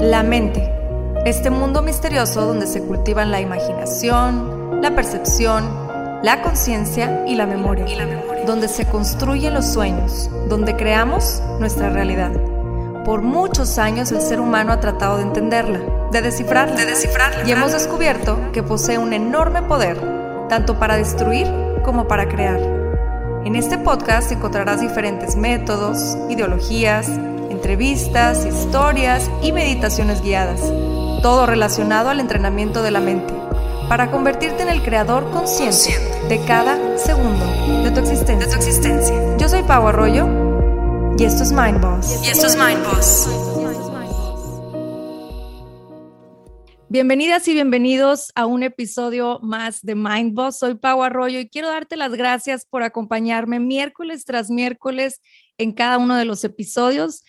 La mente. Este mundo misterioso donde se cultivan la imaginación, la percepción, la conciencia y la memoria. Donde se construyen los sueños, donde creamos nuestra realidad. Por muchos años el ser humano ha tratado de entenderla, de descifrarla, de descifrarla. Y hemos descubierto que posee un enorme poder, tanto para destruir como para crear. En este podcast encontrarás diferentes métodos, ideologías, entrevistas, historias y meditaciones guiadas, todo relacionado al entrenamiento de la mente, para convertirte en el creador consciente de cada segundo de tu existencia. Yo soy Pau Arroyo y esto es Mind Boss. Y esto es Mind Boss. Bienvenidas y bienvenidos a un episodio más de Mind Boss. Soy Pau Arroyo y quiero darte las gracias por acompañarme miércoles tras miércoles en cada uno de los episodios.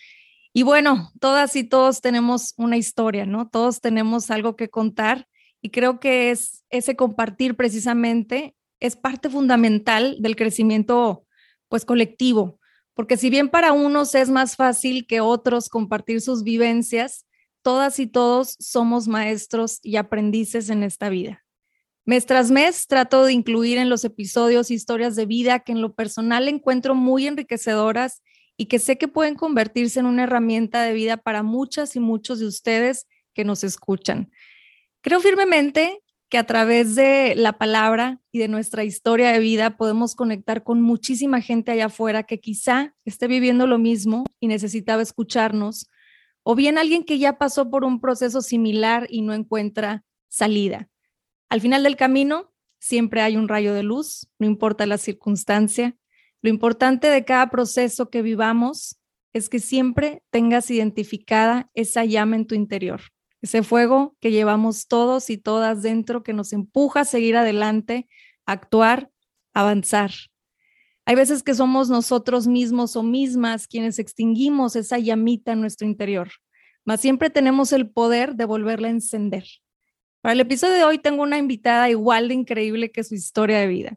Y bueno, todas y todos tenemos una historia, ¿no? Todos tenemos algo que contar y creo que es ese compartir precisamente es parte fundamental del crecimiento pues colectivo, porque si bien para unos es más fácil que otros compartir sus vivencias, todas y todos somos maestros y aprendices en esta vida. Mes tras mes trato de incluir en los episodios historias de vida que en lo personal encuentro muy enriquecedoras y que sé que pueden convertirse en una herramienta de vida para muchas y muchos de ustedes que nos escuchan. Creo firmemente que a través de la palabra y de nuestra historia de vida podemos conectar con muchísima gente allá afuera que quizá esté viviendo lo mismo y necesitaba escucharnos, o bien alguien que ya pasó por un proceso similar y no encuentra salida. Al final del camino siempre hay un rayo de luz, no importa la circunstancia, lo importante de cada proceso que vivamos es que siempre tengas identificada esa llama en tu interior, ese fuego que llevamos todos y todas dentro que nos empuja a seguir adelante, actuar, avanzar. Hay veces que somos nosotros mismos o mismas quienes extinguimos esa llamita en nuestro interior, mas siempre tenemos el poder de volverla a encender. Para el episodio de hoy tengo una invitada igual de increíble que su historia de vida.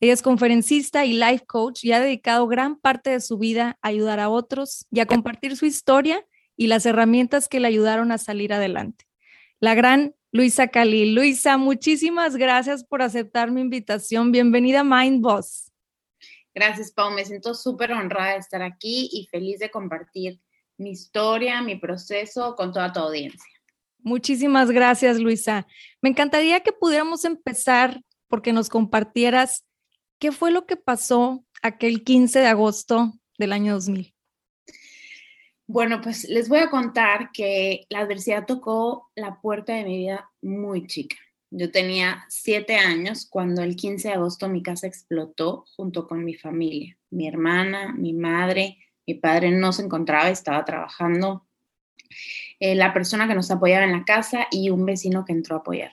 Ella es conferencista y life coach y ha dedicado gran parte de su vida a ayudar a otros y a compartir su historia y las herramientas que le ayudaron a salir adelante. La gran Luisa Cali. Luisa, muchísimas gracias por aceptar mi invitación. Bienvenida a Mind Boss. Gracias, Pau. Me siento súper honrada de estar aquí y feliz de compartir mi historia, mi proceso con toda tu audiencia. Muchísimas gracias, Luisa. Me encantaría que pudiéramos empezar porque nos compartieras ¿Qué fue lo que pasó aquel 15 de agosto del año 2000? Bueno, pues les voy a contar que la adversidad tocó la puerta de mi vida muy chica. Yo tenía siete años cuando el 15 de agosto mi casa explotó junto con mi familia. Mi hermana, mi madre, mi padre no se encontraba, estaba trabajando. Eh, la persona que nos apoyaba en la casa y un vecino que entró a apoyar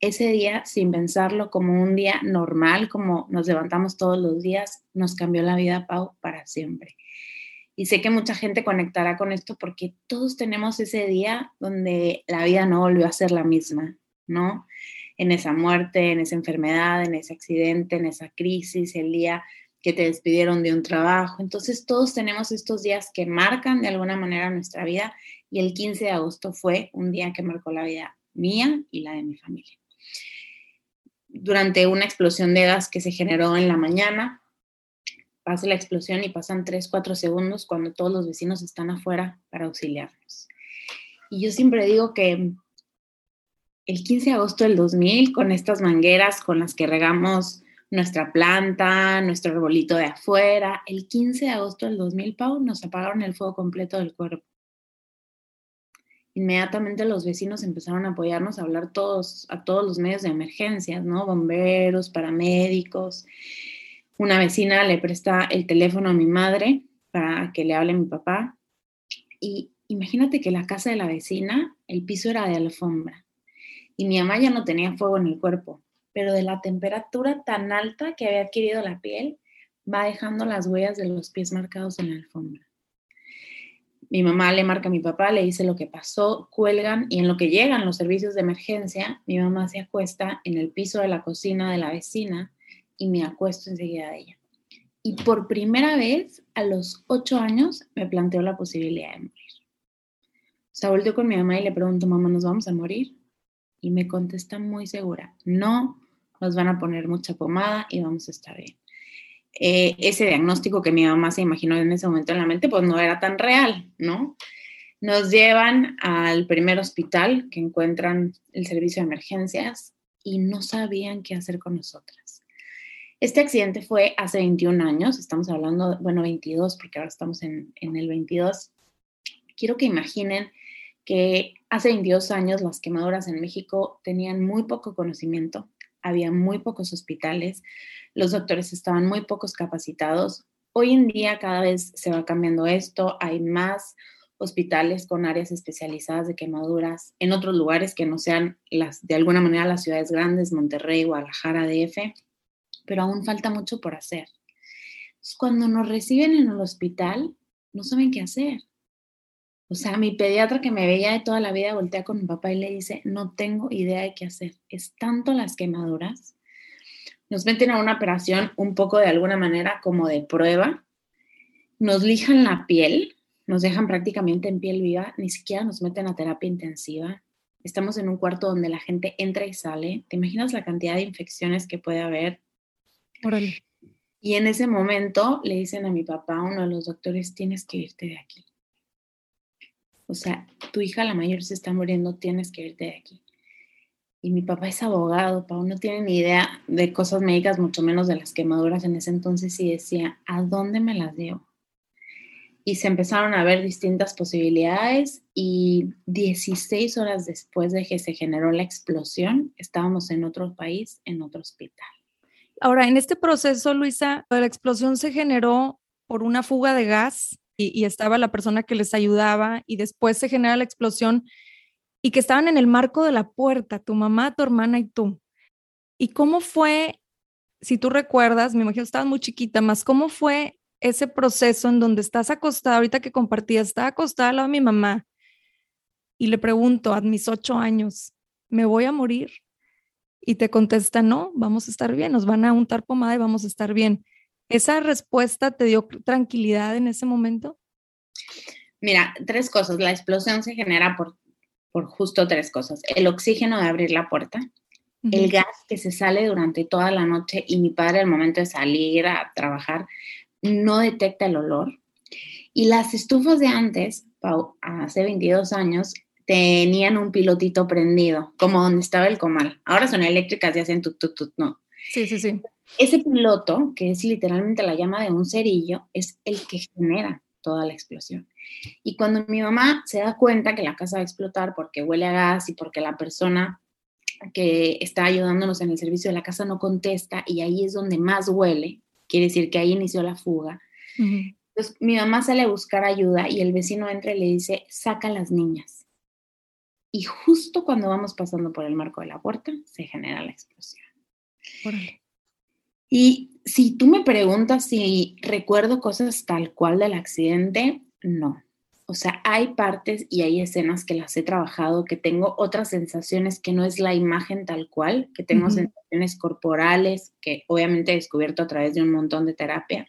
ese día, sin pensarlo como un día normal, como nos levantamos todos los días, nos cambió la vida, Pau, para siempre. Y sé que mucha gente conectará con esto porque todos tenemos ese día donde la vida no volvió a ser la misma, ¿no? En esa muerte, en esa enfermedad, en ese accidente, en esa crisis, el día que te despidieron de un trabajo. Entonces todos tenemos estos días que marcan de alguna manera nuestra vida y el 15 de agosto fue un día que marcó la vida mía y la de mi familia durante una explosión de gas que se generó en la mañana. Pasa la explosión y pasan 3, 4 segundos cuando todos los vecinos están afuera para auxiliarnos. Y yo siempre digo que el 15 de agosto del 2000, con estas mangueras con las que regamos nuestra planta, nuestro arbolito de afuera, el 15 de agosto del 2000, Pau, nos apagaron el fuego completo del cuerpo. inmediatamente los vecinos empezaron a apoyarnos a hablar todos, a todos los medios de emergencias, ¿no? Bomberos, paramédicos. Una vecina le presta el teléfono a mi madre para que le hable a mi papá. Y imagínate que la casa de la vecina, el piso era de alfombra. Y mi mamá ya no tenía fuego en el cuerpo, pero de la temperatura tan alta que había adquirido la piel, va dejando las huellas de los pies marcados en la alfombra. Mi mamá le marca a mi papá, le dice lo que pasó, cuelgan y en lo que llegan los servicios de emergencia, mi mamá se acuesta en el piso de la cocina de la vecina y me acuesto enseguida de ella. Y por primera vez, a los ocho años, me planteó la posibilidad de morir. O sea, con mi mamá y le pregunto, mamá, ¿nos vamos a morir? Y me contesta muy segura, no, nos van a poner mucha pomada y vamos a estar bien. Eh, ese diagnóstico que mi mamá se imaginó en ese momento en la mente, pues no era tan real, ¿no? Nos llevan al primer hospital que encuentran el servicio de emergencias y no sabían qué hacer con nosotras. Este accidente fue hace 21 años, estamos hablando, bueno, 22, porque ahora estamos en, en el 22. Quiero que imaginen que hace 22 años las quemaduras en México tenían muy poco conocimiento, había muy pocos hospitales, los doctores estaban muy pocos capacitados. Hoy en día cada vez se va cambiando esto, hay más hospitales con áreas especializadas de quemaduras en otros lugares que no sean de alguna manera las ciudades grandes, Monterrey, Guadalajara, DF, pero aún falta mucho por hacer. cuando nos reciben en el hospital, no saben qué hacer. O sea, mi pediatra que me veía de toda la vida voltea con mi papá y le dice, no tengo idea de qué hacer. Es tanto las quemaduras. Nos meten a una operación un poco de alguna manera como de prueba. Nos lijan la piel, nos dejan prácticamente en piel viva, ni siquiera nos meten a terapia intensiva. Estamos en un cuarto donde la gente entra y sale. ¿Te imaginas la cantidad de infecciones que puede haber? Órale. Y en ese momento le dicen a mi papá, uno de los doctores, tienes que irte de aquí. O sea, tu hija la mayor se está muriendo, tienes que irte de aquí. Y mi papá es abogado, Pau no tiene ni idea de cosas médicas, mucho menos de las quemaduras en ese entonces, y decía, ¿a dónde me las llevo? Y se empezaron a ver distintas posibilidades y 16 horas después de que se generó la explosión, estábamos en otro país, en otro hospital. Ahora, en este proceso, Luisa, la explosión se generó por una fuga de gas y, estaba la persona que les ayudaba y después se genera la explosión y que estaban en el marco de la puerta, tu mamá, tu hermana y tú. ¿Y cómo fue, si tú recuerdas, me imagino estabas muy chiquita, más cómo fue ese proceso en donde estás acostada, ahorita que compartías, estaba acostada al lado de mi mamá y le pregunto a mis ocho años, ¿me voy a morir? Y te contesta, no, vamos a estar bien, nos van a untar pomada y vamos a estar bien. ¿Esa respuesta te dio tranquilidad en ese momento? Mira, tres cosas. La explosión se genera por, por justo tres cosas. El oxígeno de abrir la puerta, el gas que se sale durante toda la noche y mi padre al momento de salir a trabajar no detecta el olor. Y las estufas de antes, hace 22 años, tenían un pilotito prendido, como donde estaba el comal. Ahora son eléctricas y hacen tut, tut, tut, no. Sí, sí, sí. Ese piloto, que es literalmente la llama de un cerillo, es el que genera toda la explosión. Y cuando mi mamá se da cuenta que la casa va a explotar porque huele a gas y porque la persona que está ayudándonos en el servicio de la casa no contesta y ahí es donde más huele, quiere decir que ahí inició la fuga. Entonces mi mamá sale a buscar ayuda y el vecino entra y le dice, saca a las niñas. Y justo cuando vamos pasando por el marco de la puerta, se genera la explosión. Y si tú me preguntas si recuerdo cosas tal cual del accidente, no. O sea, hay partes y hay escenas que las he trabajado, que tengo otras sensaciones que no es la imagen tal cual, que tengo sensaciones corporales, que obviamente he descubierto a través de un montón de terapia.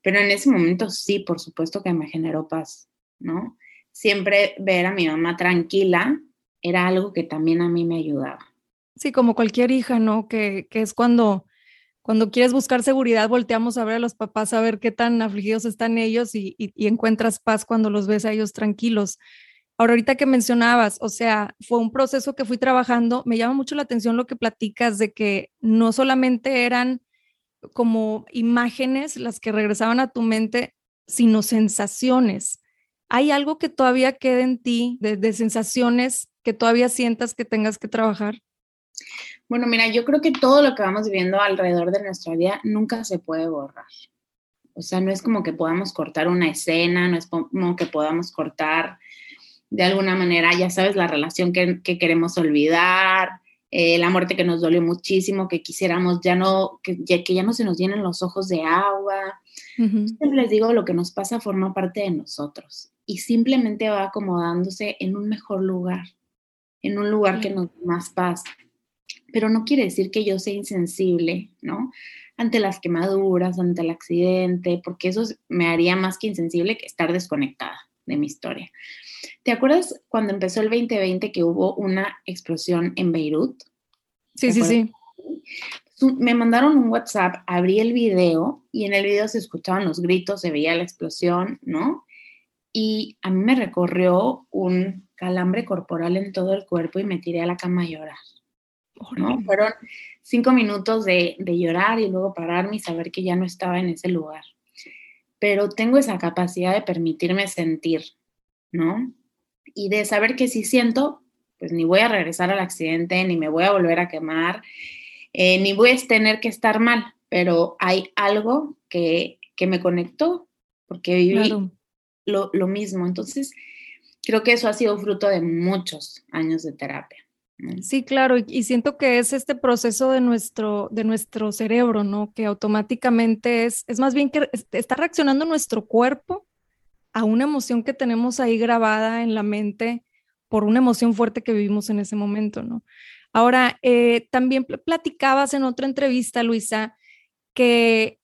Pero en ese momento sí, por supuesto que me generó paz, ¿no? Siempre ver a mi mamá tranquila era algo que también a mí me ayudaba. Sí, como cualquier hija, ¿no? Que, que es cuando cuando quieres buscar seguridad, volteamos a ver a los papás a ver qué tan afligidos están ellos y, encuentras paz cuando los ves a ellos tranquilos. Ahora, ahorita que mencionabas, o sea, fue un proceso que fui trabajando, me llama mucho la atención lo que platicas de que no solamente eran como imágenes las que regresaban a tu mente, sino sensaciones. ¿hay algo que todavía quede en ti de, sensaciones que todavía sientas que tengas que trabajar? Bueno, mira, yo creo que todo lo que vamos viviendo alrededor de nuestra vida nunca se puede borrar. O sea, no es como que podamos cortar una escena, no es como que podamos cortar de alguna manera, ya sabes, la relación que, queremos olvidar, eh, la muerte que nos dolió muchísimo, que quisiéramos ya no, que ya, que ya no se nos llenen los ojos de agua. Siempre les digo, lo que nos pasa forma parte de nosotros y simplemente va acomodándose en un mejor lugar, en un lugar que nos dé más paz. Pero no quiere decir que yo sea insensible, ¿no? Ante las quemaduras, ante el accidente, porque eso me haría más que insensible que estar desconectada de mi historia. ¿Te acuerdas cuando empezó el 2020 que hubo una explosión en Beirut? Sí, sí, sí. Me mandaron un WhatsApp, abrí el video y en el video se escuchaban los gritos, se veía la explosión, ¿no? Y a mí me recorrió un calambre corporal en todo el cuerpo y me tiré a la cama a llorar. ¿No? Fueron cinco minutos de, de llorar y luego pararme y saber que ya no estaba en ese lugar. Pero tengo esa capacidad de permitirme sentir, ¿no? Y de saber que si siento, pues ni voy a regresar al accidente, ni me voy a volver a quemar, eh, ni voy a tener que estar mal, pero hay algo que, que me conectó, porque viví lo, lo, mismo. Entonces, creo que eso ha sido fruto de muchos años de terapia. Sí, claro, y, siento que es este proceso de nuestro, de nuestro cerebro, ¿no? Que automáticamente es, es más bien que está reaccionando nuestro cuerpo a una emoción que tenemos ahí grabada en la mente por una emoción fuerte que vivimos en ese momento, ¿no? Ahora, eh, también platicabas en otra entrevista, Luisa, que,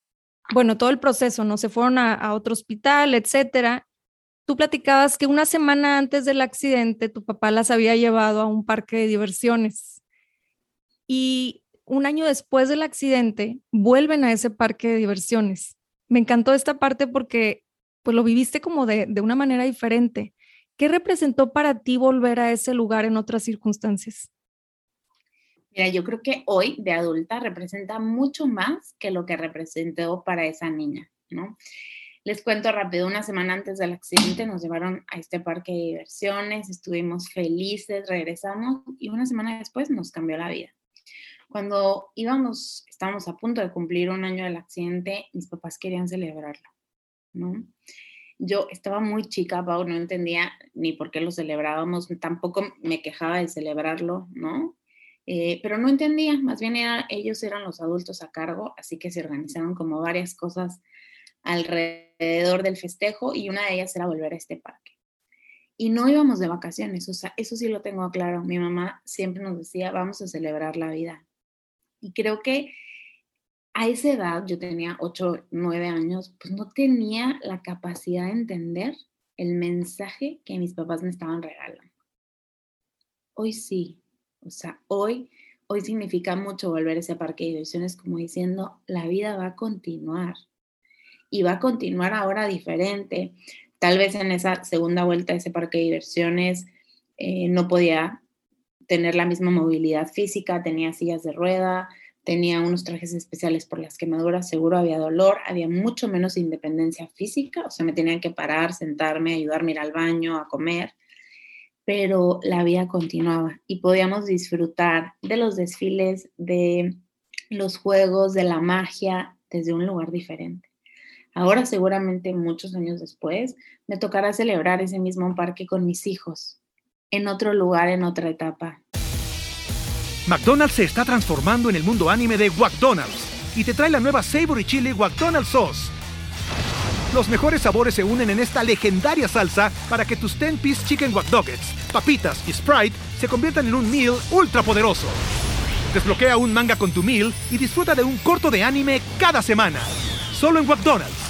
bueno, todo el proceso, ¿no? Se fueron a, a otro hospital, etcétera. Tú platicabas que una semana antes del accidente tu papá las había llevado a un parque de diversiones y un año después del accidente vuelven a ese parque de diversiones. Me encantó esta parte porque pues lo viviste como de, de una manera diferente. ¿Qué representó para ti volver a ese lugar en otras circunstancias? Mira, yo creo que hoy de adulta representa mucho más que lo que representó para esa niña, ¿no? Les cuento rápido, una semana antes del accidente nos llevaron a este parque de diversiones, estuvimos felices, regresamos y una semana después nos cambió la vida. Cuando íbamos, estábamos a punto de cumplir un año del accidente, mis papás querían celebrarlo. ¿no? Yo estaba muy chica, Pau, no entendía ni por qué lo celebrábamos, tampoco me quejaba de celebrarlo, ¿no? Eh, pero no entendía, más bien ellos eran los adultos a cargo, así que se organizaron como varias cosas alrededor del festejo y una de ellas era volver a este parque. Y no íbamos de vacaciones, o sea, eso sí lo tengo claro. Mi mamá siempre nos decía, vamos a celebrar la vida. Y creo que a esa edad, yo tenía 8, 9 años, pues no tenía la capacidad de entender el mensaje que mis papás me estaban regalando. Hoy sí, o sea, hoy, hoy significa mucho volver a ese parque de diversiones como diciendo, la vida va a continuar y va a continuar ahora diferente. Tal vez en esa segunda vuelta ese parque de diversiones eh, no podía tener la misma movilidad física, tenía sillas de rueda, tenía unos trajes especiales por las quemaduras, seguro había dolor, había mucho menos independencia física, o sea, me tenían que parar, sentarme, ayudarme a ir al baño, a comer, pero la vida continuaba y podíamos disfrutar de los desfiles, de los juegos, de la magia desde un lugar diferente. Ahora seguramente muchos años después me tocará celebrar ese mismo parque con mis hijos, en otro lugar, en otra etapa, McDonald's se está transformando en el mundo anime de McDonald's y te trae la nueva Savory Chili McDonald's Sauce. Los mejores sabores se unen en esta legendaria salsa para que tus 10-piece chicken wack papitas y Sprite se conviertan en un meal ultra poderoso. Desbloquea un manga con tu meal y disfruta de un corto de anime cada semana. Solo en McDonald's.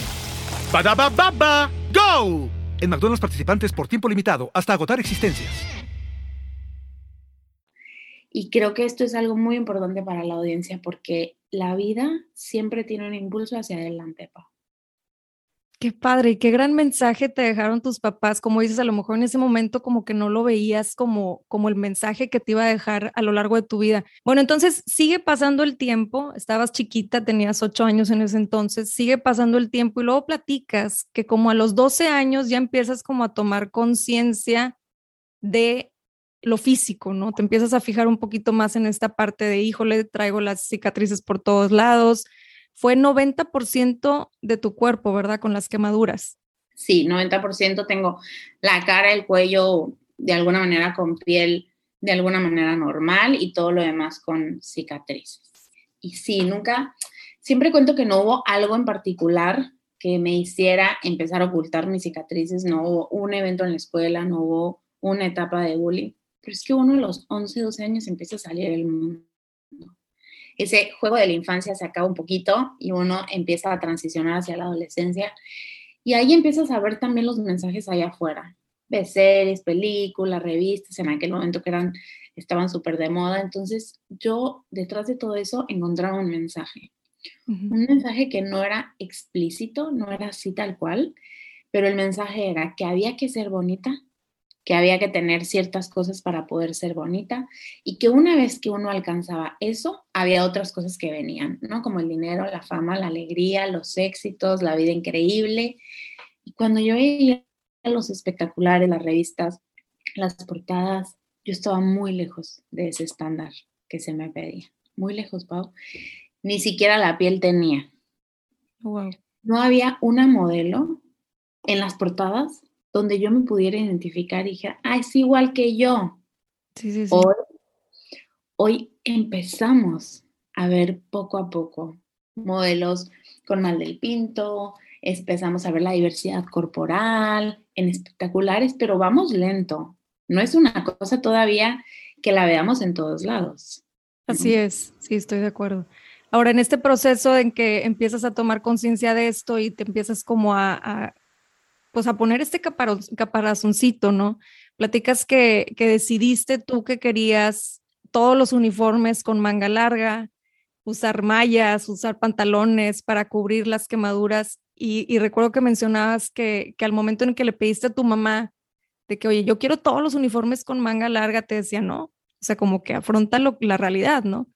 Baba ¡Go! En McDonald's participantes por tiempo limitado hasta agotar existencias. Y creo que esto es algo muy importante para la audiencia porque la vida siempre tiene un impulso hacia adelante, Qué padre qué gran mensaje te dejaron tus papás. Como dices, a lo mejor en ese momento como que no lo veías como, como el mensaje que te iba a dejar a lo largo de tu vida. Bueno, entonces sigue pasando el tiempo. Estabas chiquita, tenías ocho años en ese entonces. Sigue pasando el tiempo y luego platicas que como a los 12 años ya empiezas como a tomar conciencia de lo físico, ¿no? Te empiezas a fijar un poquito más en esta parte de, híjole, traigo las cicatrices por todos lados, fue 90% de tu cuerpo, ¿verdad? Con las quemaduras. Sí, 90% tengo la cara, el cuello de alguna manera con piel de alguna manera normal y todo lo demás con cicatrices. Y sí, nunca, siempre cuento que no hubo algo en particular que me hiciera empezar a ocultar mis cicatrices, no hubo un evento en la escuela, no hubo una etapa de bullying, pero es que uno a los 11, 12 años empieza a salir del mundo ese juego de la infancia se acaba un poquito y uno empieza a transicionar hacia la adolescencia. Y ahí empiezas a ver también los mensajes allá afuera, de series, películas, revistas, en aquel momento que eran, estaban súper de moda. Entonces yo detrás de todo eso encontraba un mensaje. Un mensaje que no era explícito, no era así tal cual, pero el mensaje era que había que ser bonita, que había que tener ciertas cosas para poder ser bonita y que una vez que uno alcanzaba eso, había otras cosas que venían, ¿no? Como el dinero, la fama, la alegría, los éxitos, la vida increíble. Y cuando yo veía los espectaculares, las revistas, las portadas, yo estaba muy lejos de ese estándar que se me pedía. Muy lejos, Pau. Ni siquiera la piel tenía. No había una modelo en las portadas donde yo me pudiera identificar y dije, ah, es igual que yo. Hoy, hoy empezamos a ver poco a poco modelos con mal del pinto, empezamos a ver la diversidad corporal en espectaculares, pero vamos lento. No es una cosa todavía que la veamos en todos lados. Así es, sí, estoy de acuerdo. Ahora, en este proceso en que empiezas a tomar conciencia de esto y te empiezas como a, pues a poner este caparazoncito, ¿no? Platicas que, que decidiste tú que querías todos los uniformes con manga larga, usar mallas, usar pantalones para cubrir las quemaduras. Y, recuerdo que mencionabas que, que, al momento en que le pediste a tu mamá de que, oye, yo quiero todos los uniformes con manga larga, te decía, no, o sea, como que afronta la realidad, ¿no?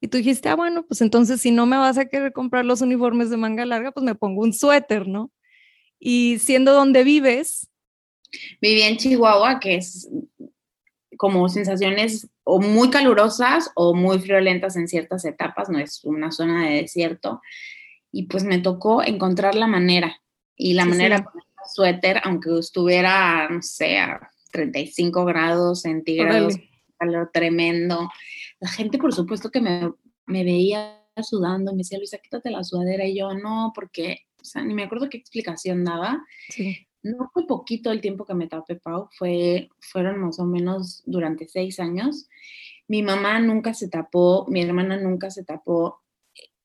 Y tú dijiste, ah, bueno, pues entonces si no me vas a querer comprar los uniformes de manga larga, pues me pongo un suéter, ¿no? Y siendo donde vives. Viví en Chihuahua, que es como sensaciones o muy calurosas o muy friolentas en ciertas etapas, no es una zona de desierto. Y pues me tocó encontrar la manera. Y la manera con el suéter, aunque estuviera, no sé, a 35 grados centígrados, calor tremendo. La gente, por supuesto, que me, me veía sudando, me decía, Luisa, quítate la sudadera. Y yo, no, porque sea, ni me acuerdo qué explicación daba. No fue poquito el tiempo que me tapé, Pau, fue, fueron más o menos durante seis años. Mi mamá nunca se tapó, mi hermana nunca se tapó.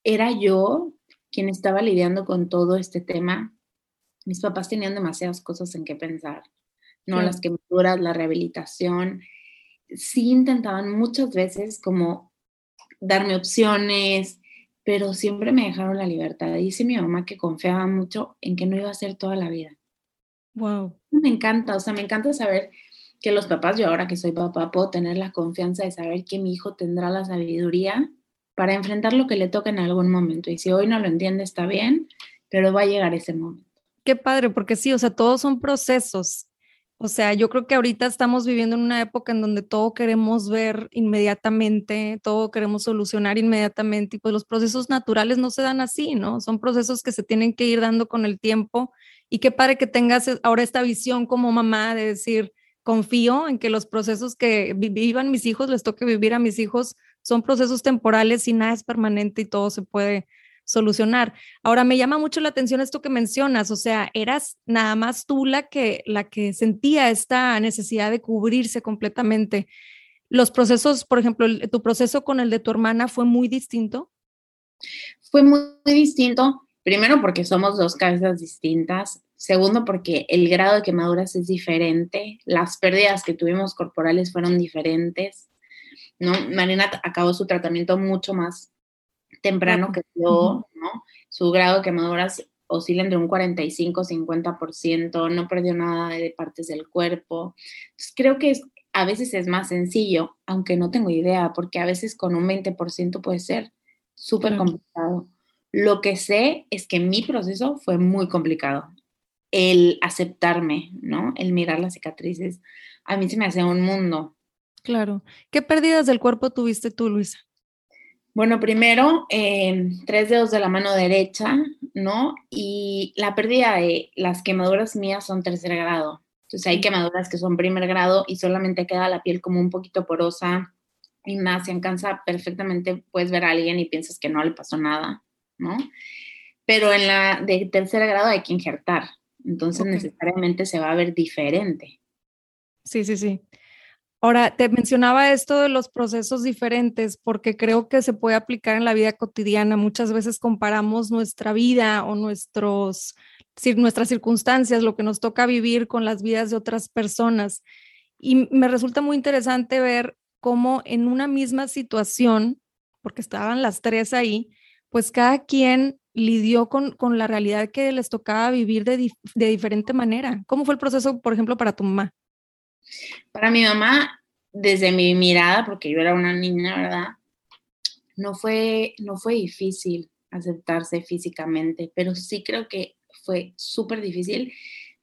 Era yo quien estaba lidiando con todo este tema. Mis papás tenían demasiadas cosas en que pensar, ¿no? Las quemaduras, la rehabilitación. Sí intentaban muchas veces como darme opciones, pero siempre me dejaron la libertad. Dice mi mamá que confiaba mucho en que no iba a ser toda la vida. Wow. Me encanta, o sea, me encanta saber que los papás, yo ahora que soy papá, puedo tener la confianza de saber que mi hijo tendrá la sabiduría para enfrentar lo que le toca en algún momento. Y si hoy no lo entiende, está bien, pero va a llegar ese momento. Qué padre, porque sí, o sea, todos son procesos o sea, yo creo que ahorita estamos viviendo en una época en donde todo queremos ver inmediatamente, todo queremos solucionar inmediatamente y pues los procesos naturales no se dan así, ¿no? Son procesos que se tienen que ir dando con el tiempo y qué padre que tengas ahora esta visión como mamá de decir, confío en que los procesos que vivan mis hijos, les toque vivir a mis hijos, son procesos temporales y nada es permanente y todo se puede solucionar. Ahora me llama mucho la atención esto que mencionas, o sea, eras nada más tú la que la que sentía esta necesidad de cubrirse completamente. Los procesos, por ejemplo, tu proceso con el de tu hermana fue muy distinto. Fue muy, distinto, primero porque somos dos cabezas distintas, segundo porque el grado de quemaduras es diferente, las pérdidas que tuvimos corporales fueron diferentes. ¿no? Marina acabó su tratamiento mucho más temprano que yo, ¿no? Su grado de quemaduras oscila entre un 45-50%, no perdió nada de partes del cuerpo. Entonces, creo que a veces es más sencillo, aunque no tengo idea, porque a veces con un 20% puede ser súper complicado. Lo que sé es que mi proceso fue muy complicado. El aceptarme, ¿no? El mirar las cicatrices, a mí se me hacía un mundo. Claro. ¿Qué pérdidas del cuerpo tuviste tú, Luisa? Bueno, primero, em, tres dedos de la mano derecha, ¿no? Y la pérdida de las quemaduras mías son tercer grado. Entonces hay quemaduras que son primer grado y solamente queda la piel como un poquito porosa y más se alcanza perfectamente, puedes ver a alguien y piensas que no le pasó nada, ¿no? Pero en la de tercer grado hay que injertar, entonces necesariamente se va a ver diferente. Sí, sí, sí. Ahora, te mencionaba esto de los procesos diferentes porque creo que se puede aplicar en la vida cotidiana. Muchas veces comparamos nuestra vida o nuestros, nuestras circunstancias, lo que nos toca vivir con las vidas de otras personas. Y me resulta muy interesante ver cómo en una misma situación, porque estaban las tres ahí, pues cada quien lidió con, con la realidad que les tocaba vivir de, de diferente manera. ¿Cómo fue el proceso, por ejemplo, para tu mamá? Para mi mamá, desde mi mirada, porque yo era una niña, ¿verdad? No fue, no fue difícil aceptarse físicamente, pero sí creo que fue súper difícil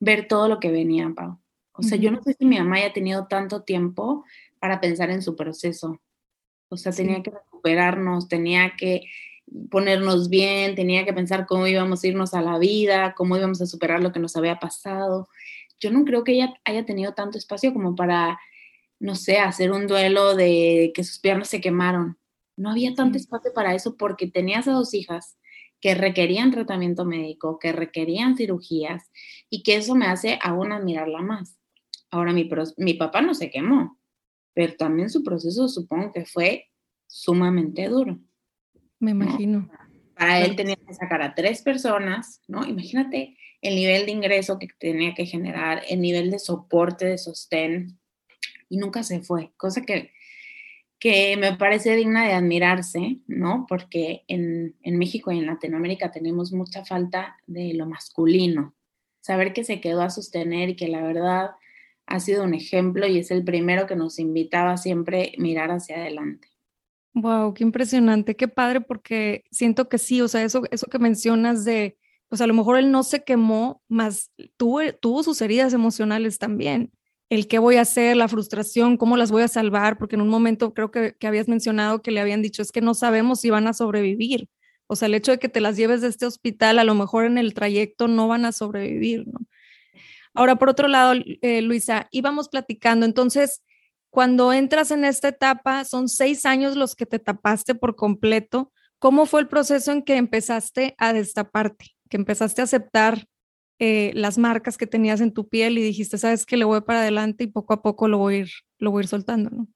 ver todo lo que venía, Pau. O sea, yo no sé si mi mamá haya tenido tanto tiempo para pensar en su proceso. O sea, tenía que recuperarnos, tenía que ponernos bien, tenía que pensar cómo íbamos a irnos a la vida, cómo íbamos a superar lo que nos había pasado yo no creo que ella haya tenido tanto espacio como para, no sé, hacer un duelo de que sus piernas se quemaron. No había tanto espacio para eso porque tenías a dos hijas que requerían tratamiento médico, que requerían cirugías y que eso me hace aún admirarla más. Ahora, mi, mi papá no se quemó, pero también su proceso supongo que fue sumamente duro. Me imagino. Para él tenía que sacar a tres personas, ¿no? Imagínate el nivel de ingreso que tenía que generar, el nivel de soporte, de sostén, y nunca se fue, cosa que, que me parece digna de admirarse, ¿no? Porque en, en México y en Latinoamérica tenemos mucha falta de lo masculino, saber que se quedó a sostener y que la verdad ha sido un ejemplo y es el primero que nos invitaba siempre mirar hacia adelante. Wow, qué impresionante, qué padre, porque siento que sí, o sea, eso, eso que mencionas de pues a lo mejor él no se quemó, más tuvo, sus heridas emocionales también. El qué voy a hacer, la frustración, cómo las voy a salvar, porque en un momento creo que, que habías mencionado que le habían dicho es que no sabemos si van a sobrevivir. O sea, el hecho de que te las lleves de este hospital, a lo mejor en el trayecto no van a sobrevivir, ¿no? Ahora, por otro lado, eh, Luisa, íbamos platicando, entonces, cuando entras en esta etapa, son seis años los que te tapaste por completo. ¿Cómo fue el proceso en que empezaste a destaparte? Que empezaste a aceptar eh, las marcas que tenías en tu piel y dijiste, sabes que le voy para adelante y poco a poco lo voy a ir, lo voy a ir soltando, ¿no?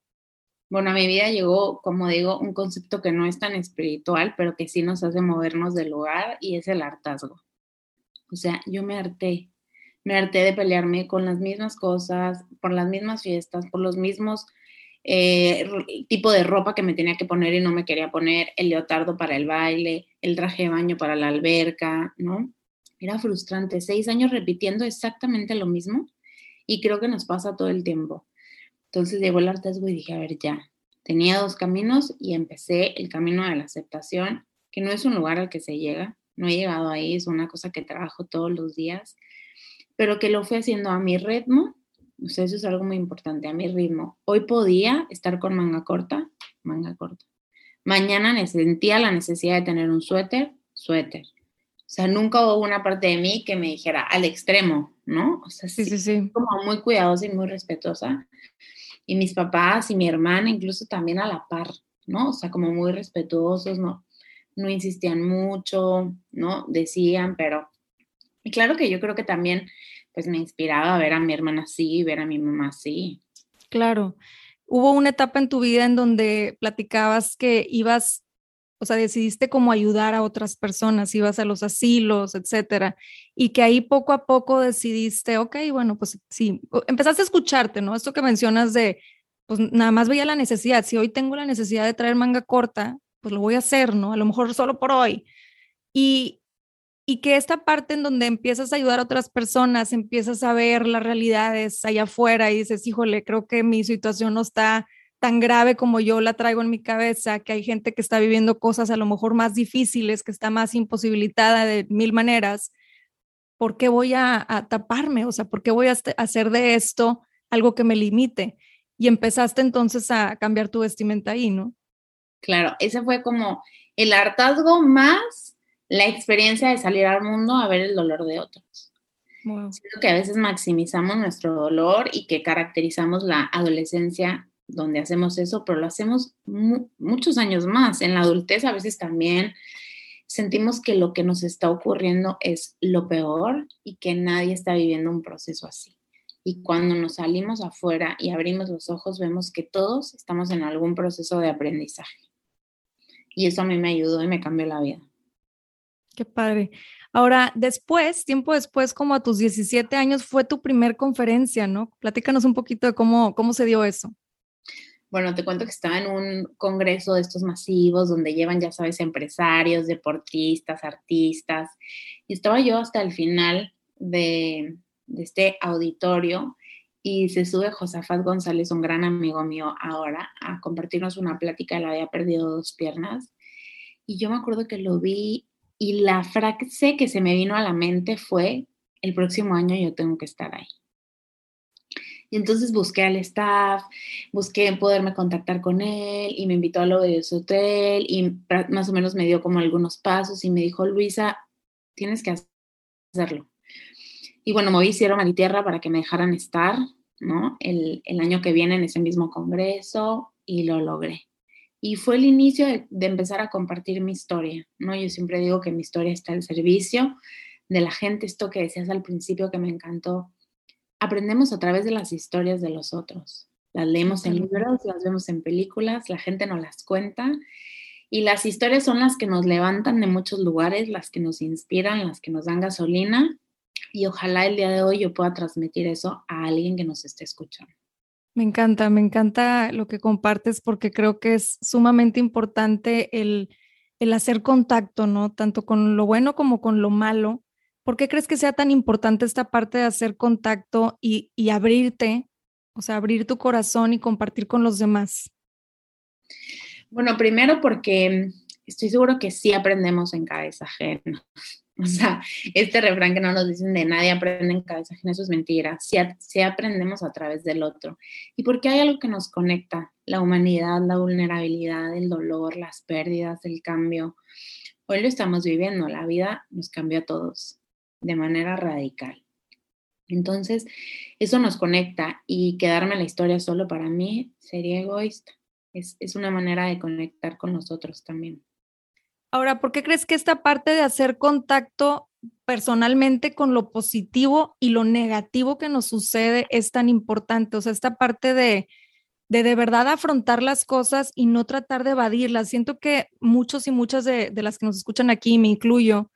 Bueno, a mi vida llegó, como digo, un concepto que no es tan espiritual, pero que sí nos hace movernos del lugar y es el hartazgo. O sea, yo me harté, me harté de pelearme con las mismas cosas, por las mismas fiestas, por los mismos eh, tipo de ropa que me tenía que poner y no me quería poner, el leotardo para el baile, el traje de baño para la alberca, ¿no? Era frustrante, seis años repitiendo exactamente lo mismo y creo que nos pasa todo el tiempo. Entonces llegó el hartazgo y dije, a ver, ya, tenía dos caminos y empecé el camino de la aceptación, que no es un lugar al que se llega, no he llegado ahí, es una cosa que trabajo todos los días, pero que lo fui haciendo a mi ritmo o sea, eso es algo muy importante a mi ritmo. Hoy podía estar con manga corta, manga corta. Mañana sentía la necesidad de tener un suéter, suéter. O sea, nunca hubo una parte de mí que me dijera al extremo, ¿no? O sea, sí, sí, sí. Como muy cuidadosa y muy respetuosa. Y mis papás y mi hermana incluso también a la par, ¿no? O sea, como muy respetuosos, ¿no? No insistían mucho, ¿no? Decían, pero... Y claro que yo creo que también pues me inspiraba a ver a mi hermana así, ver a mi mamá así. Claro. Hubo una etapa en tu vida en donde platicabas que ibas, o sea, decidiste como ayudar a otras personas, ibas a los asilos, etcétera, y que ahí poco a poco decidiste, ok, bueno, pues sí, empezaste a escucharte, ¿no? Esto que mencionas de, pues nada más veía la necesidad, si hoy tengo la necesidad de traer manga corta, pues lo voy a hacer, ¿no? A lo mejor solo por hoy. Y y que esta parte en donde empiezas a ayudar a otras personas, empiezas a ver las realidades allá afuera y dices, híjole, creo que mi situación no está tan grave como yo la traigo en mi cabeza, que hay gente que está viviendo cosas a lo mejor más difíciles, que está más imposibilitada de mil maneras, ¿por qué voy a, taparme? O sea, ¿por qué voy a hacer de esto algo que me limite? Y empezaste entonces a cambiar tu vestimenta ahí, ¿no? Claro, ese fue como el hartazgo más la experiencia de salir al mundo a ver el dolor de otros. Siento que a veces maximizamos nuestro dolor y que caracterizamos la adolescencia donde hacemos eso, pero lo hacemos muchos años más. En la adultez a veces también sentimos que lo que nos está ocurriendo es lo peor y que nadie está viviendo un proceso así. Y cuando nos salimos afuera y abrimos los ojos, vemos que todos estamos en algún proceso de aprendizaje. Y eso a mí me ayudó y me cambió la vida. Qué padre. Ahora, después, tiempo después, como a tus 17 años, fue tu primer conferencia, ¿no? Platícanos un poquito de cómo, cómo se dio eso. Bueno, te cuento que estaba en un congreso de estos masivos donde llevan, ya sabes, empresarios, deportistas, artistas. Y estaba yo hasta el final de, de este auditorio y se sube Josafat González, un gran amigo mío ahora, a compartirnos una plática. Él había perdido dos piernas. Y yo me acuerdo que lo vi y la frase que se me vino a la mente fue, el próximo año yo tengo que estar ahí. Y entonces busqué al staff, busqué poderme contactar con él y me invitó a lo de su hotel y más o menos me dio como algunos pasos y me dijo, Luisa, tienes que hacerlo. Y bueno, moví cielo, mar y tierra para que me dejaran estar, ¿no? El, el año que viene en ese mismo congreso y lo logré. Y fue el inicio de, empezar a compartir mi historia, ¿no? Yo siempre digo que mi historia está al servicio de la gente, esto que decías al principio que me encantó. Aprendemos a través de las historias de los otros. Las leemos en libros, las vemos en películas, la gente nos las cuenta y las historias son las que nos levantan de muchos lugares, las que nos inspiran, las que nos dan gasolina y ojalá el día de hoy yo pueda transmitir eso a alguien que nos esté escuchando. Me encanta, me encanta lo que compartes porque creo que es sumamente importante el, hacer contacto, ¿no? Tanto con lo bueno como con lo malo. ¿Por qué crees que sea tan importante esta parte de hacer contacto y, y abrirte, o sea, abrir tu corazón y compartir con los demás? Bueno, primero porque estoy seguro que sí aprendemos en cabeza ajena. O sea, este refrán que no nos dicen de nadie aprende en cabeza ajena, eso es mentira. Sí, aprendemos a través del otro. Y porque hay algo que nos conecta, la humanidad, la vulnerabilidad, el dolor, las pérdidas, el cambio. Hoy lo estamos viviendo, la vida nos cambió a todos de manera radical. Entonces, eso nos conecta y quedarme la historia solo para mí sería egoísta. Es una manera de conectar con nosotros también. Ahora, ¿por qué crees que esta parte de hacer contacto personalmente con lo positivo y lo negativo que nos sucede es tan importante? O sea, esta parte de de, de verdad afrontar las cosas y no tratar de evadirlas. Siento que muchos y muchas de, de las que nos escuchan aquí, me incluyo,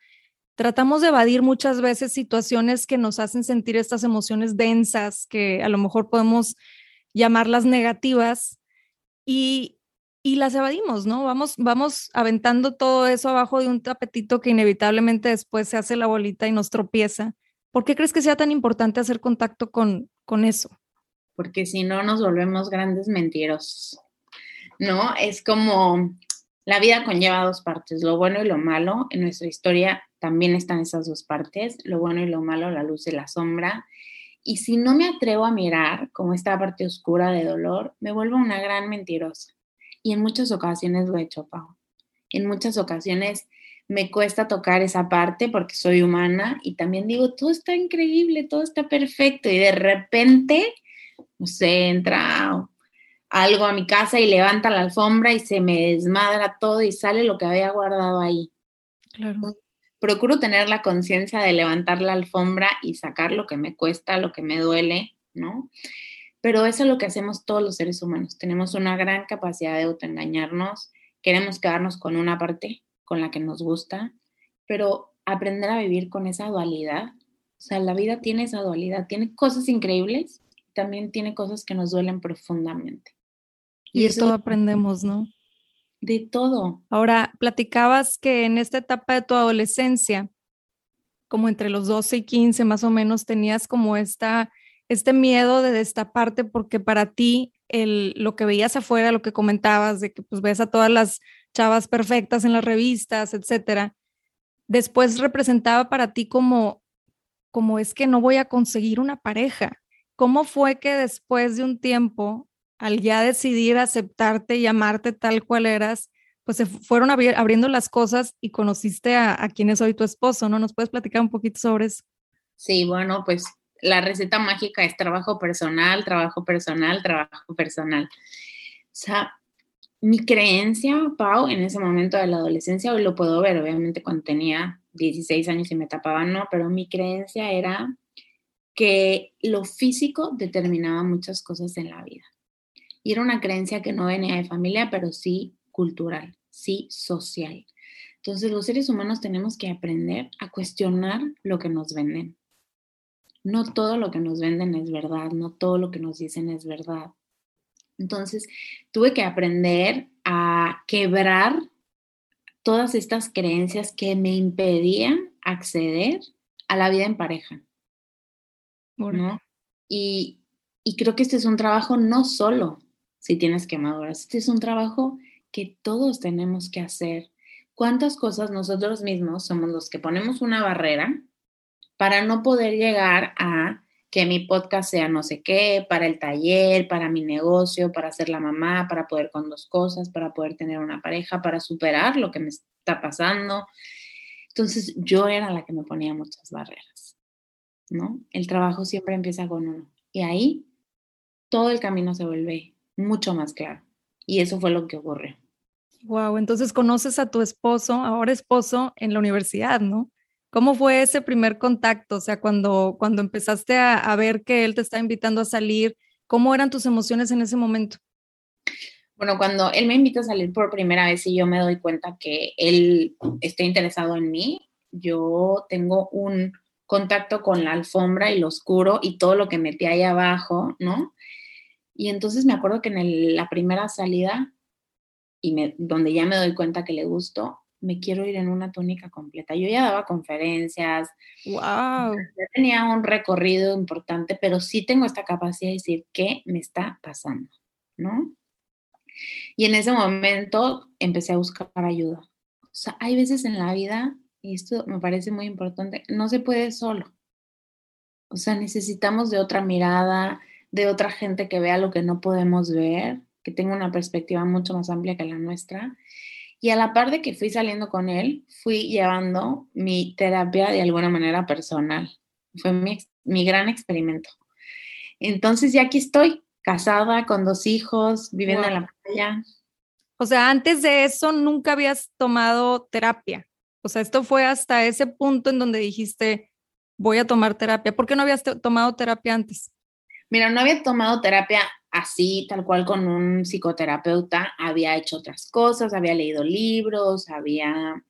tratamos de evadir muchas veces situaciones que nos hacen sentir estas emociones densas, que a lo mejor podemos llamarlas negativas. Y, y las evadimos, ¿no? Vamos, vamos aventando todo eso abajo de un tapetito que inevitablemente después se hace la bolita y nos tropieza. ¿Por qué crees que sea tan importante hacer contacto con, con eso? Porque si no nos volvemos grandes mentirosos, ¿no? Es como la vida conlleva dos partes, lo bueno y lo malo. En nuestra historia también están esas dos partes, lo bueno y lo malo, la luz y la sombra. Y si no me atrevo a mirar como esta parte oscura de dolor, me vuelvo una gran mentirosa. Y en muchas ocasiones lo he hecho, Pau. En muchas ocasiones me cuesta tocar esa parte porque soy humana y también digo, todo está increíble, todo está perfecto y de repente, no sé, entra algo a mi casa y levanta la alfombra y se me desmadra todo y sale lo que había guardado ahí. Claro. Procuro tener la conciencia de levantar la alfombra y sacar lo que me cuesta, lo que me duele, ¿no? Pero eso es lo que hacemos todos los seres humanos. Tenemos una gran capacidad de autoengañarnos, queremos quedarnos con una parte con la que nos gusta, pero aprender a vivir con esa dualidad. O sea, la vida tiene esa dualidad, tiene cosas increíbles, también tiene cosas que nos duelen profundamente. Y, eso aprendemos, ¿no? De todo. Ahora, platicabas que en esta etapa de tu adolescencia como entre los 12 y 15 más o menos, tenías como esta, este miedo de destaparte porque para ti el, lo que veías afuera, lo que comentabas, de que pues ves a todas las chavas perfectas en las revistas, etcétera, después representaba para ti como, como es que no voy a conseguir una pareja. ¿Cómo fue que después de un tiempo, al ya decidir aceptarte y amarte tal cual eras, pues se fueron abriendo las cosas y conociste a, a quien es hoy tu esposo, ¿no? ¿Nos puedes platicar un poquito sobre eso? Sí, bueno, pues la receta mágica es trabajo personal, trabajo personal, trabajo personal. O sea, mi creencia, Pau, en ese momento de la adolescencia, hoy lo puedo ver, obviamente cuando tenía 16 años y me tapaba, no, pero mi creencia era que lo físico determinaba muchas cosas en la vida. Y era una creencia que no venía de familia, pero sí cultural, sí social. Entonces los seres humanos tenemos que aprender a cuestionar lo que nos venden. No todo lo que nos venden es verdad, no todo lo que nos dicen es verdad. Entonces, tuve que aprender a quebrar todas estas creencias que me impedían acceder a la vida en pareja. ¿no? Y, y creo que este es un trabajo no solo si tienes quemaduras, este es un trabajo que todos tenemos que hacer. ¿Cuántas cosas nosotros mismos somos los que ponemos una barrera para no poder llegar a que mi podcast sea no sé qué, para el taller, para mi negocio, para ser la mamá, para poder con dos cosas, para poder tener una pareja, para superar lo que me está pasando. Entonces yo era la que me ponía muchas barreras, ¿no? El trabajo siempre empieza con uno y ahí todo el camino se vuelve mucho más claro. Y eso fue lo que ocurrió. Wow, entonces conoces a tu esposo, ahora esposo, en la universidad, ¿no? ¿Cómo fue ese primer contacto? O sea, cuando, cuando empezaste a, ver que él te está invitando a salir, ¿cómo eran tus emociones en ese momento? Bueno, cuando él me invita a salir por primera vez y yo me doy cuenta que él está interesado en mí, yo tengo un contacto con la alfombra y lo oscuro y todo lo que metí ahí abajo, ¿no? Y entonces me acuerdo que en la primera salida, y donde ya me doy cuenta que le gusto, me quiero ir en una túnica completa. Yo ya daba conferencias. Wow. Ya tenía un recorrido importante, pero sí tengo esta capacidad de decir qué me está pasando, ¿no? Y en ese momento empecé a buscar ayuda. O sea, hay veces en la vida, y esto me parece muy importante, no se puede solo. O sea, necesitamos de otra mirada, de otra gente que vea lo que no podemos ver, que tenga una perspectiva mucho más amplia que la nuestra y a la par de que fui saliendo con él, fui llevando mi terapia de alguna manera personal. Fue mi, mi gran experimento. Entonces ya aquí estoy, casada, con dos hijos, viviendo en la playa. O sea, antes de eso nunca habías tomado terapia. O sea, esto fue hasta ese punto en donde dijiste, voy a tomar terapia. ¿Por qué no habías tomado terapia antes? Mira, no había tomado terapia así, tal cual con un psicoterapeuta, había hecho otras cosas, había leído libros, había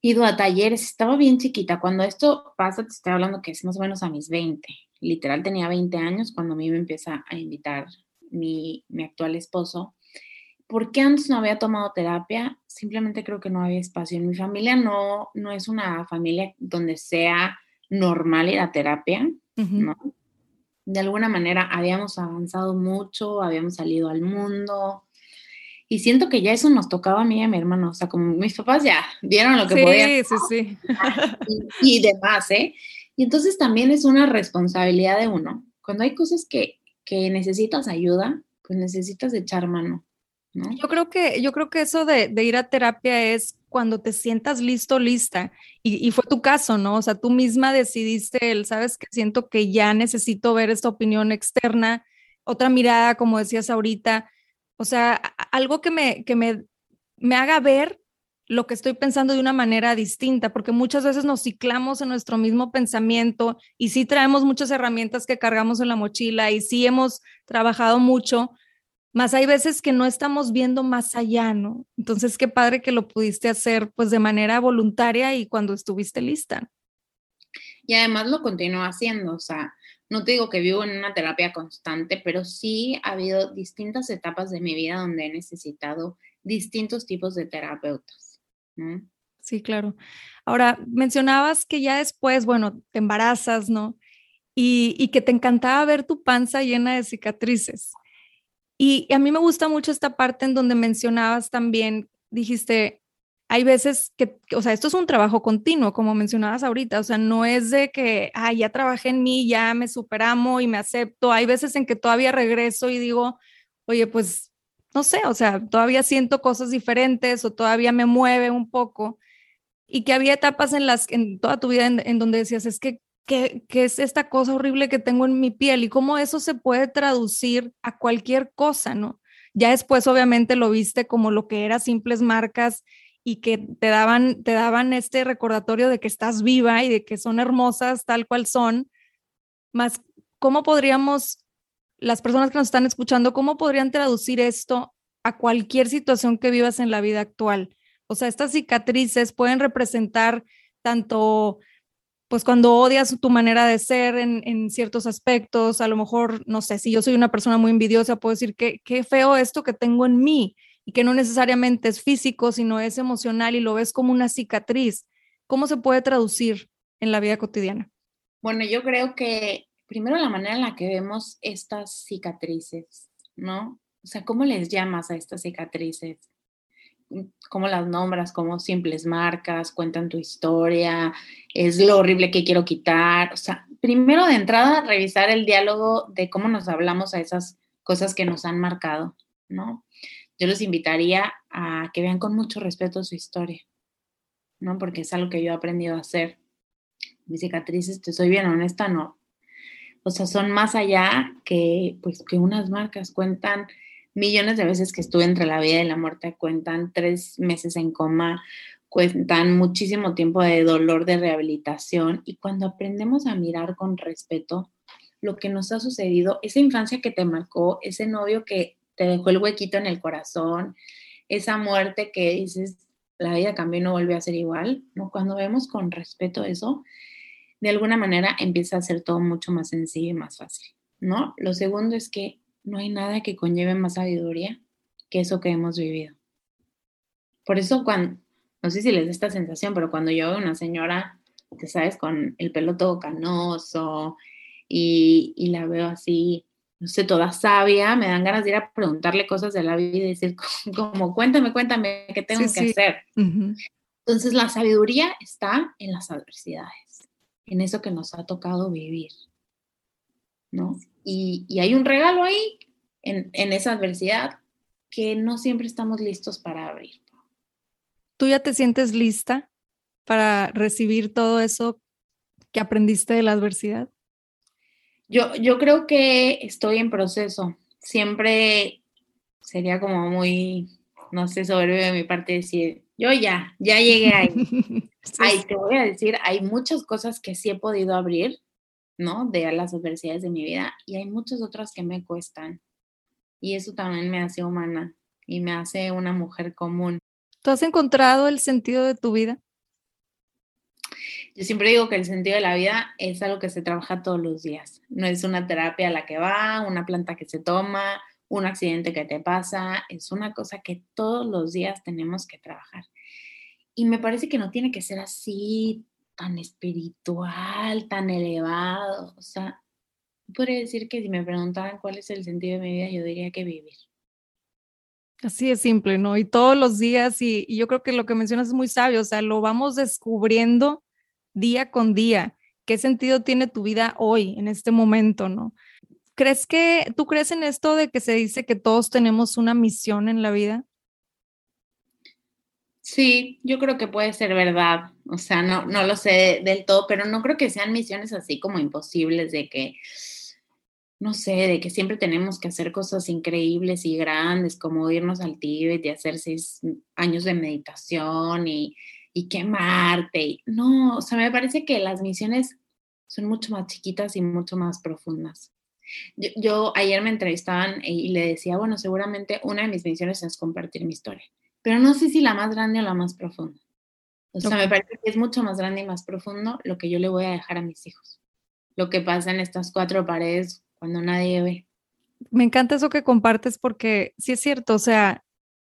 ido a talleres, estaba bien chiquita. Cuando esto pasa, te estoy hablando que es más o menos a mis 20. Literal tenía 20 años cuando a mí me empieza a invitar mi, mi actual esposo. ¿Por qué antes no había tomado terapia? Simplemente creo que no había espacio. En mi familia no, no es una familia donde sea normal ir a terapia, ¿no? De alguna manera habíamos avanzado mucho, habíamos salido al mundo. Y siento que ya eso nos tocaba a mí y a mi hermano. O sea, como mis papás ya vieron lo que podían. Sí, sí, Y, y demás, ¿eh? Y entonces también es una responsabilidad de uno. Cuando hay cosas que, que necesitas ayuda, pues necesitas echar mano. Yo creo que, yo creo que eso de, ir a terapia es cuando te sientas listo, lista. Y, fue tu caso, ¿no? O sea, tú misma decidiste, el, sabes que siento que ya necesito ver esta opinión externa, otra mirada, como decías ahorita. O sea, algo que me, que me, me haga ver lo que estoy pensando de una manera distinta, porque muchas veces nos ciclamos en nuestro mismo pensamiento y sí traemos muchas herramientas que cargamos en la mochila y sí hemos trabajado mucho, más hay veces que no estamos viendo más allá, ¿no? Entonces, qué padre que lo pudiste hacer pues de manera voluntaria y cuando estuviste lista. Y además lo continúo haciendo, o sea, no te digo que vivo en una terapia constante, pero sí ha habido distintas etapas de mi vida donde he necesitado distintos tipos de terapeutas, ¿no? Sí, claro. Ahora, mencionabas que ya después, bueno, te embarazas, ¿no? Y, y que te encantaba ver tu panza llena de cicatrices. Y, a mí me gusta mucho esta parte en donde mencionabas también, dijiste, hay veces que, o sea, esto es un trabajo continuo, como mencionabas ahorita, o sea, no es de que, ah, ya trabajé en mí, ya me superamo y me acepto. Hay veces en que todavía regreso y digo, oye, pues, no sé, o sea, todavía siento cosas diferentes o todavía me mueve un poco. Y que había etapas en las, en toda tu vida en donde decías, es que ¿qué, es esta cosa horrible que tengo en mi piel y cómo eso se puede traducir a cualquier cosa, ¿no? Ya después obviamente lo viste como lo que era simples marcas y que te daban, te daban este recordatorio de que estás viva y de que son hermosas tal cual son, más cómo podríamos, las personas que nos están escuchando, cómo podrían traducir esto a cualquier situación que vivas en la vida actual. O sea, estas cicatrices pueden representar tanto pues cuando odias tu manera de ser en, ciertos aspectos, a lo mejor, no sé, si yo soy una persona muy envidiosa, puedo decir que qué feo esto que tengo en mí y que no necesariamente es físico, sino es emocional y lo ves como una cicatriz. ¿Cómo se puede traducir en la vida cotidiana? Bueno, yo creo que primero la manera en la que vemos estas cicatrices, ¿no? O sea, ¿cómo les llamas a estas cicatrices? Cómo las nombras, como simples marcas, cuentan tu historia, es lo horrible que quiero quitar. O sea, primero de entrada, revisar el diálogo de cómo nos hablamos a esas cosas que nos han marcado, ¿no? Yo los invitaría a que vean con mucho respeto su historia, ¿no? Porque es algo que yo he aprendido a hacer. Mis cicatrices, te soy bien honesta, no. O sea, son más allá que, pues, que unas marcas cuentan millones de veces que estuve entre la vida y la muerte, cuentan tres meses en coma, cuentan muchísimo tiempo de dolor de rehabilitación y cuando aprendemos a mirar con respeto lo que nos ha sucedido, esa infancia que te marcó, ese novio que te dejó el huequito en el corazón, esa muerte que dices, la vida cambió y no volvió a ser igual, ¿no? Cuando vemos con respeto eso, de alguna manera empieza a ser todo mucho más sencillo y más fácil, ¿no? Lo segundo es que no hay nada que conlleve más sabiduría que eso que hemos vivido. Por eso cuando, no sé si les da esta sensación, pero cuando yo veo una señora, que sabes, con el pelo todo canoso y, la veo así, no sé, toda sabia, me dan ganas de ir a preguntarle cosas de la vida y decir, como, cuéntame, cuéntame, ¿qué tengo que hacer? Entonces, la sabiduría está en las adversidades, en eso que nos ha tocado vivir, ¿no? Y, hay un regalo ahí en, esa adversidad que no siempre estamos listos para abrir. ¿Tú ya te sientes lista para recibir todo eso que aprendiste de la adversidad? Yo, yo creo que estoy en proceso. Siempre sería como muy, no sé, soberbio de mi parte decir, yo ya, ya llegué ahí. Ahí te voy a decir, hay muchas cosas que sí he podido abrir ¿no? De las adversidades de mi vida y hay muchas otras que me cuestan. Y eso también me hace humana y me hace una mujer común. ¿Tú has encontrado el sentido de tu vida? Yo siempre digo que el sentido de la vida es algo que se trabaja todos los días. No es una terapia a la que va, una planta que se toma, un accidente que te pasa. Es una cosa que todos los días tenemos que trabajar. Y me parece que no tiene que ser así tan espiritual, tan elevado. O sea, podría decir que si me preguntaran cuál es el sentido de mi vida, yo diría que vivir. Así es simple, ¿no? Y todos los días, y, yo creo que lo que mencionas es muy sabio, o sea, lo vamos descubriendo día con día. ¿Qué sentido tiene tu vida hoy, en este momento, no? ¿Crees que, tú crees en esto de que se dice que todos tenemos una misión en la vida? Sí, yo creo que puede ser verdad. O sea, no, no lo sé del todo, pero no creo que sean misiones así como imposibles de que, no sé, de que siempre tenemos que hacer cosas increíbles y grandes, como irnos al Tíbet y hacer seis años de meditación y, y quemarte. no, o sea, me parece que las misiones son mucho más chiquitas y mucho más profundas. Yo, yo ayer me entrevistaban y le decía, bueno, seguramente una de mis misiones es compartir mi historia pero no sé si la más grande o la más profunda. O sea, me parece que es mucho más grande y más profundo lo que yo le voy a dejar a mis hijos. Lo que pasa en estas cuatro paredes cuando nadie ve. Me encanta eso que compartes porque sí es cierto, o sea,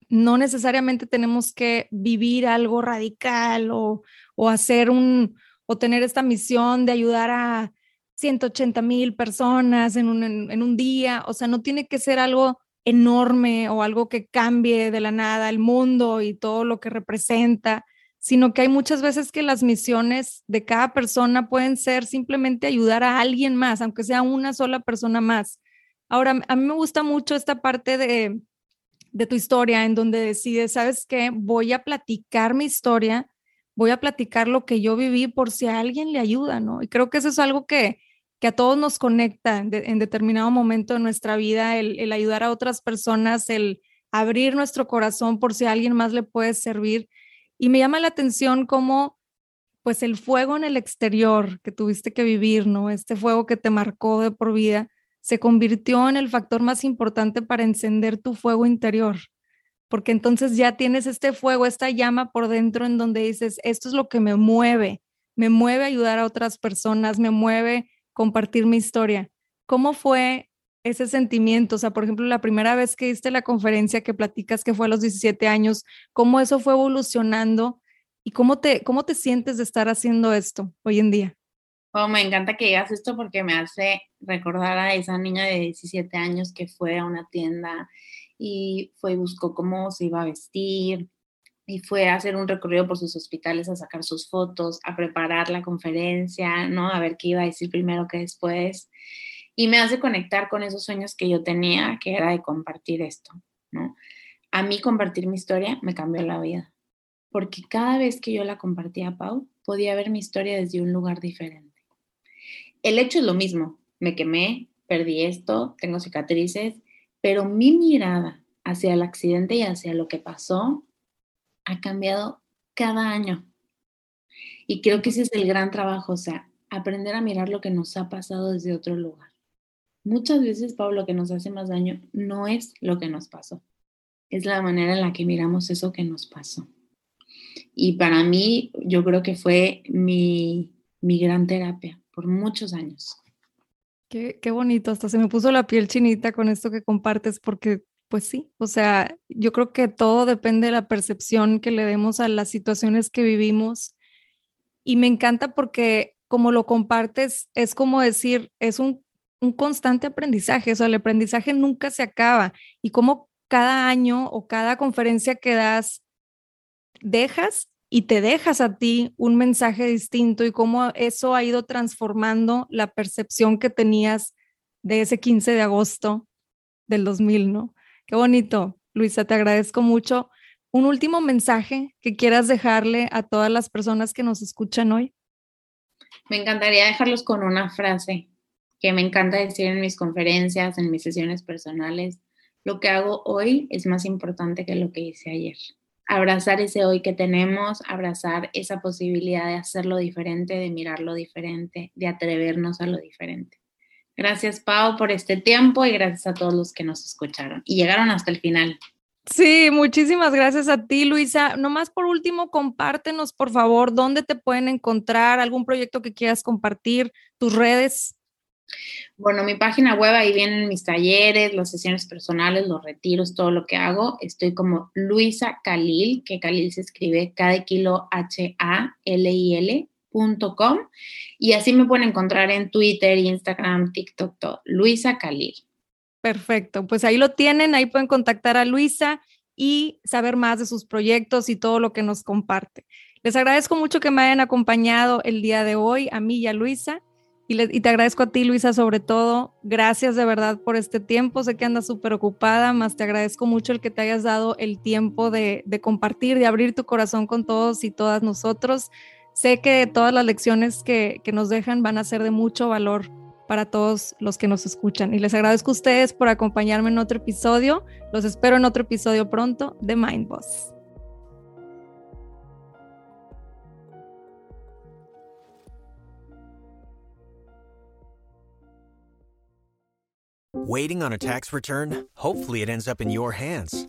no necesariamente tenemos que vivir algo radical o, o hacer un, o tener esta misión de ayudar a 180 mil personas en un, en, un día. O sea, no tiene que ser algo enorme o algo que cambie de la nada el mundo y todo lo que representa, sino que hay muchas veces que las misiones de cada persona pueden ser simplemente ayudar a alguien más, aunque sea una sola persona más. Ahora, a mí me gusta mucho esta parte de, de tu historia en donde decides, ¿sabes qué? Voy a platicar mi historia, voy a platicar lo que yo viví por si alguien le ayuda, ¿no? Y creo que eso es algo que, que a todos nos conecta en, determinado momento de nuestra vida, el, ayudar a otras personas, el abrir nuestro corazón por si a alguien más le puede servir. Y me llama la atención cómo, pues, el fuego en el exterior que tuviste que vivir, ¿no? Este fuego que te marcó de por vida, se convirtió en el factor más importante para encender tu fuego interior. Porque entonces ya tienes este fuego, esta llama por dentro en donde dices, esto es lo que me mueve, me mueve ayudar a otras personas, me mueve compartir mi historia. ¿Cómo fue ese sentimiento? O sea, por ejemplo, la primera vez que diste la conferencia que platicas que fue a los 17 años, ¿cómo eso fue evolucionando y cómo te, cómo te sientes de estar haciendo esto hoy en día? Oh, me encanta que digas esto porque me hace recordar a esa niña de 17 años que fue a una tienda y fue y buscó cómo se iba a vestir, y fue a hacer un recorrido por sus hospitales a sacar sus fotos, a preparar la conferencia, ¿no? A ver qué iba a decir primero que después. Y me hace conectar con esos sueños que yo tenía, que era de compartir esto, ¿no? A mí compartir mi historia me cambió la vida, porque cada vez que yo la compartía a Pau, podía ver mi historia desde un lugar diferente. El hecho es lo mismo, me quemé, perdí esto, tengo cicatrices, pero mi mirada hacia el accidente y hacia lo que pasó ha cambiado cada año. Y creo que ese es el gran trabajo, o sea, aprender a mirar lo que nos ha pasado desde otro lugar. Muchas veces, Pablo, lo que nos hace más daño no es lo que nos pasó, es la manera en la que miramos eso que nos pasó. Y para mí, yo creo que fue mi, mi gran terapia por muchos años. Qué, qué bonito, hasta se me puso la piel chinita con esto que compartes, porque pues sí, o sea, yo creo que todo depende de la percepción que le demos a las situaciones que vivimos. Y me encanta porque como lo compartes, es como decir, es un, un constante aprendizaje, o sea, el aprendizaje nunca se acaba. Y como cada año o cada conferencia que das, dejas y te dejas a ti un mensaje distinto y cómo eso ha ido transformando la percepción que tenías de ese 15 de agosto del 2000, ¿no? Qué bonito, Luisa, te agradezco mucho. Un último mensaje que quieras dejarle a todas las personas que nos escuchan hoy. Me encantaría dejarlos con una frase que me encanta decir en mis conferencias, en mis sesiones personales. Lo que hago hoy es más importante que lo que hice ayer. Abrazar ese hoy que tenemos, abrazar esa posibilidad de hacerlo diferente, de mirarlo diferente, de atrevernos a lo diferente. Gracias, Pau, por este tiempo y gracias a todos los que nos escucharon y llegaron hasta el final. Sí, muchísimas gracias a ti, Luisa. Nomás por último, compártenos, por favor, dónde te pueden encontrar, algún proyecto que quieras compartir, tus redes. Bueno, mi página web, ahí vienen mis talleres, las sesiones personales, los retiros, todo lo que hago. Estoy como Luisa Khalil, que Khalil se escribe cada kilo H-A-L-I-L y así me pueden encontrar en Twitter, Instagram, TikTok. Luisa Khalil. Perfecto, pues ahí lo tienen, ahí pueden contactar a Luisa y saber más de sus proyectos y todo lo que nos comparte. Les agradezco mucho que me hayan acompañado el día de hoy, a mí y a Luisa. Y, te agradezco a ti, Luisa, sobre todo. Gracias de verdad por este tiempo. Sé que andas súper ocupada, más te agradezco mucho el que te hayas dado el tiempo de, de compartir, de abrir tu corazón con todos y todas nosotros. Sé que todas las lecciones que, nos dejan van a ser de mucho valor para todos los que nos escuchan. Y les agradezco a ustedes por acompañarme en otro episodio. Los espero en otro episodio pronto de Mind Boss. Waiting on a tax return? Hopefully it ends up in your hands.